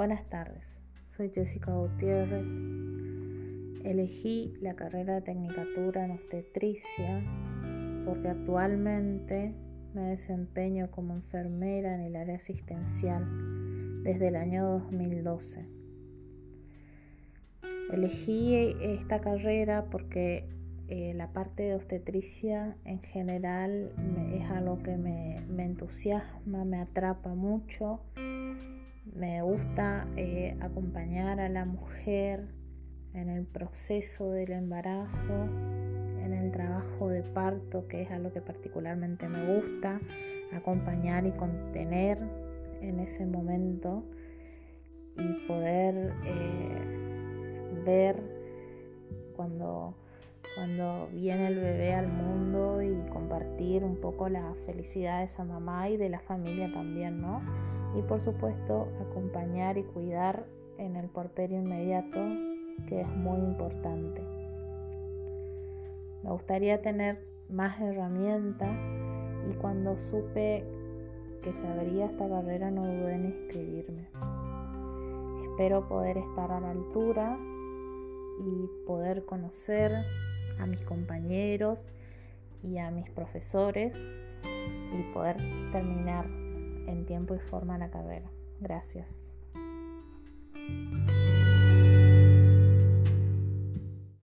Buenas tardes, soy Jessica Gutiérrez. Elegí la carrera de Tecnicatura en Obstetricia porque actualmente me desempeño como enfermera en el área asistencial desde el año 2012. Elegí esta carrera porque eh, la parte de obstetricia en general es algo que me, entusiasma, me atrapa mucho. Me gusta eh, acompañar a la mujer en el proceso del embarazo, en el trabajo de parto, que es algo que particularmente me gusta, acompañar y contener en ese momento y poder eh, ver cuando cuando viene el bebé al mundo y compartir un poco la felicidad de esa mamá y de la familia también, ¿no? Y por supuesto acompañar y cuidar en el porperio inmediato, que es muy importante. Me gustaría tener más herramientas y cuando supe que se esta carrera no dudé en inscribirme. Espero poder estar a la altura y poder conocer a mis compañeros y a mis profesores y poder terminar en tiempo y forma la carrera. Gracias.